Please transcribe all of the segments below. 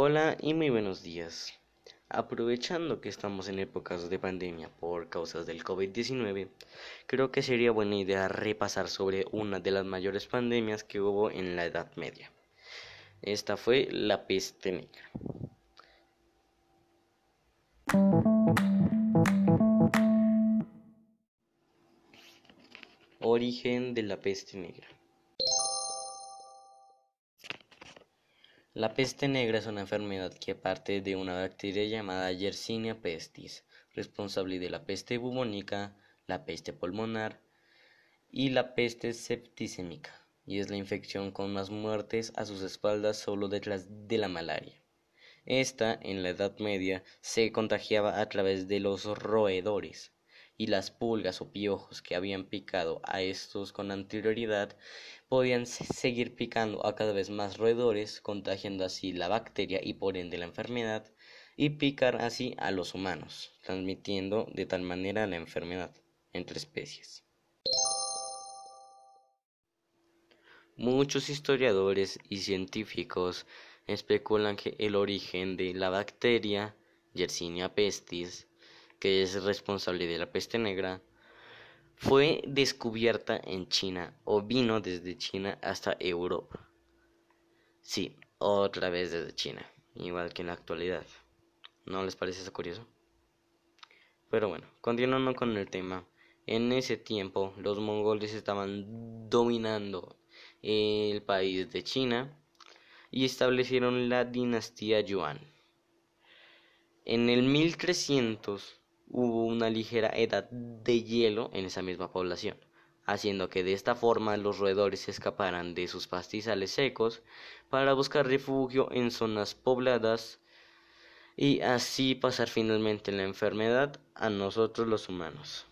Hola y muy buenos días. Aprovechando que estamos en épocas de pandemia por causas del COVID-19, creo que sería buena idea repasar sobre una de las mayores pandemias que hubo en la Edad Media. Esta fue la peste negra. Origen de la peste negra. La peste negra es una enfermedad que parte de una bacteria llamada Yersinia pestis, responsable de la peste bubónica, la peste pulmonar y la peste septicémica, y es la infección con más muertes a sus espaldas solo detrás de la malaria. Esta, en la Edad Media, se contagiaba a través de los roedores, y las pulgas o piojos que habían picado a estos con anterioridad podían seguir picando a cada vez más roedores, contagiando así la bacteria y por ende la enfermedad, y picar así a los humanos, transmitiendo de tal manera la enfermedad entre especies. Muchos historiadores y científicos especulan que el origen de la bacteria Yersinia pestis que es responsable de la peste negra, fue descubierta en China o vino desde China hasta Europa. Sí, otra vez desde China, igual que en la actualidad. ¿No les parece eso curioso? Pero bueno, continuando con el tema. En ese tiempo los mongoles estaban dominando el país de China y establecieron la dinastía Yuan. En el 1300 hubo una ligera edad de hielo en esa misma población, haciendo que de esta forma los roedores escaparan de sus pastizales secos para buscar refugio en zonas pobladas y así pasar finalmente la enfermedad a nosotros los humanos.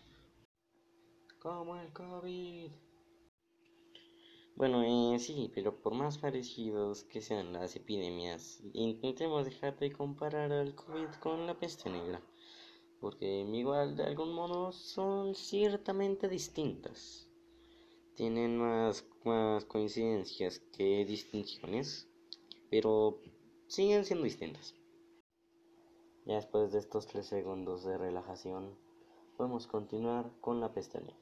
Como el COVID. Bueno, eh, sí, pero por más parecidos que sean las epidemias, intentemos dejar de comparar al COVID con la peste negra porque igual de algún modo son ciertamente distintas. Tienen más, más coincidencias que distinciones, pero siguen siendo distintas. Ya después de estos tres segundos de relajación, podemos continuar con la peste negra.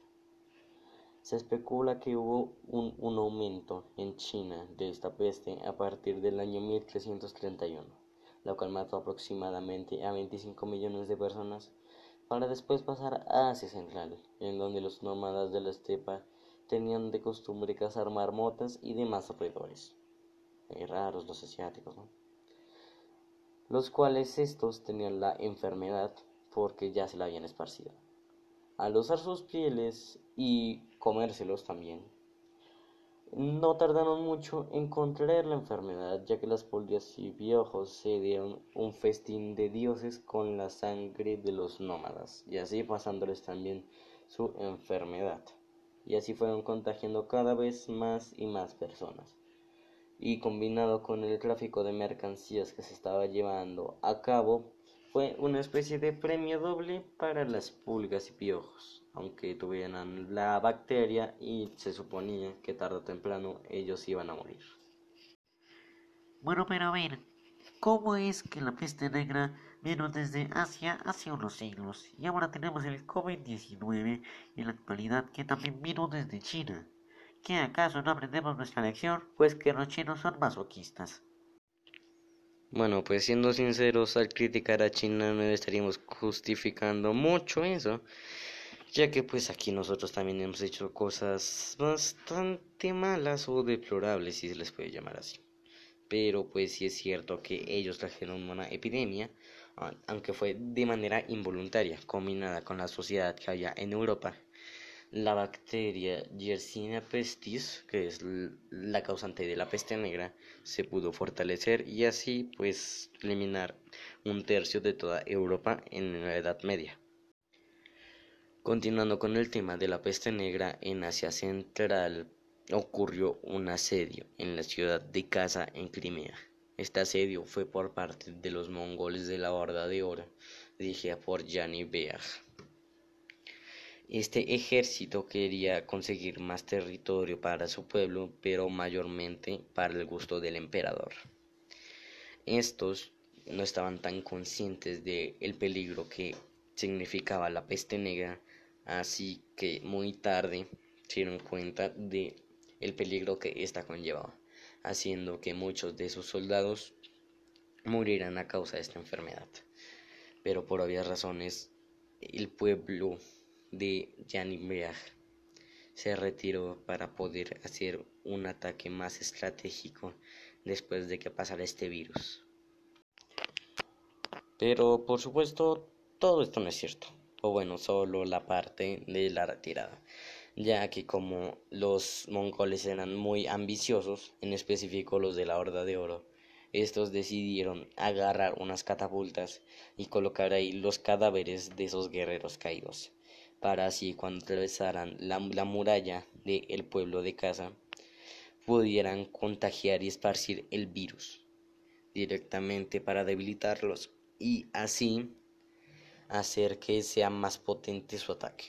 Se especula que hubo un, un aumento en China de esta peste a partir del año 1331 la cual mató aproximadamente a 25 millones de personas, para después pasar a Asia Central, en donde los nómadas de la estepa tenían de costumbre cazar marmotas y demás roedores. raros los asiáticos, ¿no? Los cuales estos tenían la enfermedad porque ya se la habían esparcido. Al usar sus pieles y comérselos también, no tardaron mucho en contraer la enfermedad, ya que las polillas y piojos se dieron un festín de dioses con la sangre de los nómadas, y así pasándoles también su enfermedad. Y así fueron contagiando cada vez más y más personas. Y combinado con el tráfico de mercancías que se estaba llevando a cabo, fue una especie de premio doble para las pulgas y piojos aunque tuvieran la bacteria y se suponía que tarde o temprano ellos iban a morir. Bueno, pero a ver, ¿cómo es que la peste negra vino desde Asia hace unos siglos y ahora tenemos el COVID-19 en la actualidad que también vino desde China? ¿Qué acaso no aprendemos nuestra lección? Pues que los chinos son masoquistas. Bueno, pues siendo sinceros, al criticar a China no estaríamos justificando mucho eso, ya que pues aquí nosotros también hemos hecho cosas bastante malas o deplorables, si se les puede llamar así. Pero pues sí es cierto que ellos trajeron una epidemia, aunque fue de manera involuntaria, combinada con la sociedad que había en Europa. La bacteria Yersinia pestis, que es la causante de la peste negra, se pudo fortalecer y así pues eliminar un tercio de toda Europa en la Edad Media. Continuando con el tema de la peste negra, en Asia Central ocurrió un asedio en la ciudad de Kasa en Crimea. Este asedio fue por parte de los mongoles de la Horda de Oro, dirigida por Yani Beag. Este ejército quería conseguir más territorio para su pueblo, pero mayormente para el gusto del emperador. estos no estaban tan conscientes del el peligro que significaba la peste negra, así que muy tarde se dieron cuenta de el peligro que ésta conllevaba, haciendo que muchos de sus soldados murieran a causa de esta enfermedad. Pero por obvias razones, el pueblo de Janibreag se retiró para poder hacer un ataque más estratégico después de que pasara este virus. Pero por supuesto, todo esto no es cierto, o bueno, solo la parte de la retirada, ya que como los mongoles eran muy ambiciosos, en específico los de la Horda de Oro, estos decidieron agarrar unas catapultas y colocar ahí los cadáveres de esos guerreros caídos, para así cuando atravesaran la, muralla del pueblo de casa, pudieran contagiar y esparcir el virus directamente para debilitarlos y así hacer que sea más potente su ataque.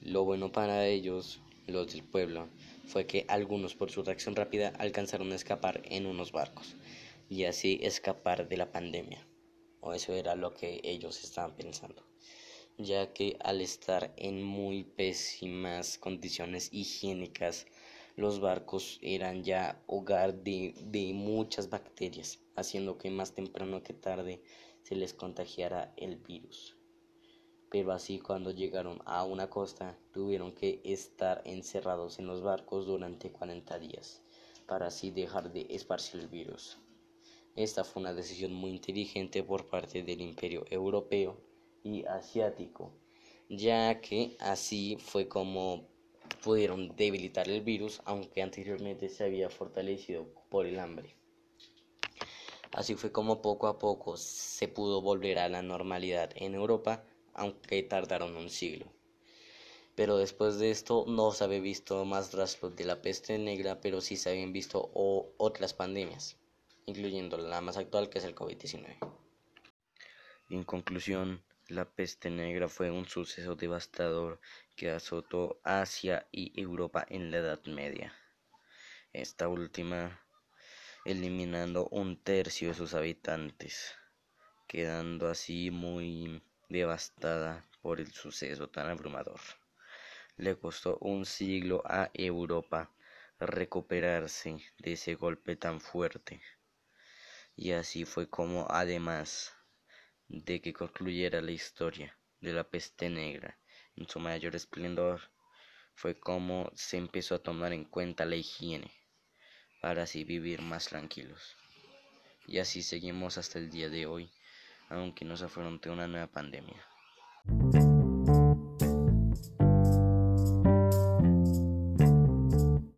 Lo bueno para ellos, los del pueblo, fue que algunos por su reacción rápida alcanzaron a escapar en unos barcos y así escapar de la pandemia. O eso era lo que ellos estaban pensando, ya que al estar en muy pésimas condiciones higiénicas, los barcos eran ya hogar de, de muchas bacterias, haciendo que más temprano que tarde se les contagiara el virus pero así cuando llegaron a una costa tuvieron que estar encerrados en los barcos durante 40 días para así dejar de esparcir el virus. Esta fue una decisión muy inteligente por parte del imperio europeo y asiático, ya que así fue como pudieron debilitar el virus, aunque anteriormente se había fortalecido por el hambre. Así fue como poco a poco se pudo volver a la normalidad en Europa aunque tardaron un siglo. Pero después de esto no se había visto más rastros de la peste negra, pero sí se habían visto otras pandemias, incluyendo la más actual que es el COVID-19. En conclusión, la peste negra fue un suceso devastador que azotó Asia y Europa en la Edad Media. Esta última eliminando un tercio de sus habitantes, quedando así muy devastada por el suceso tan abrumador. Le costó un siglo a Europa recuperarse de ese golpe tan fuerte. Y así fue como, además de que concluyera la historia de la peste negra en su mayor esplendor, fue como se empezó a tomar en cuenta la higiene para así vivir más tranquilos. Y así seguimos hasta el día de hoy aunque nos afronte una nueva pandemia.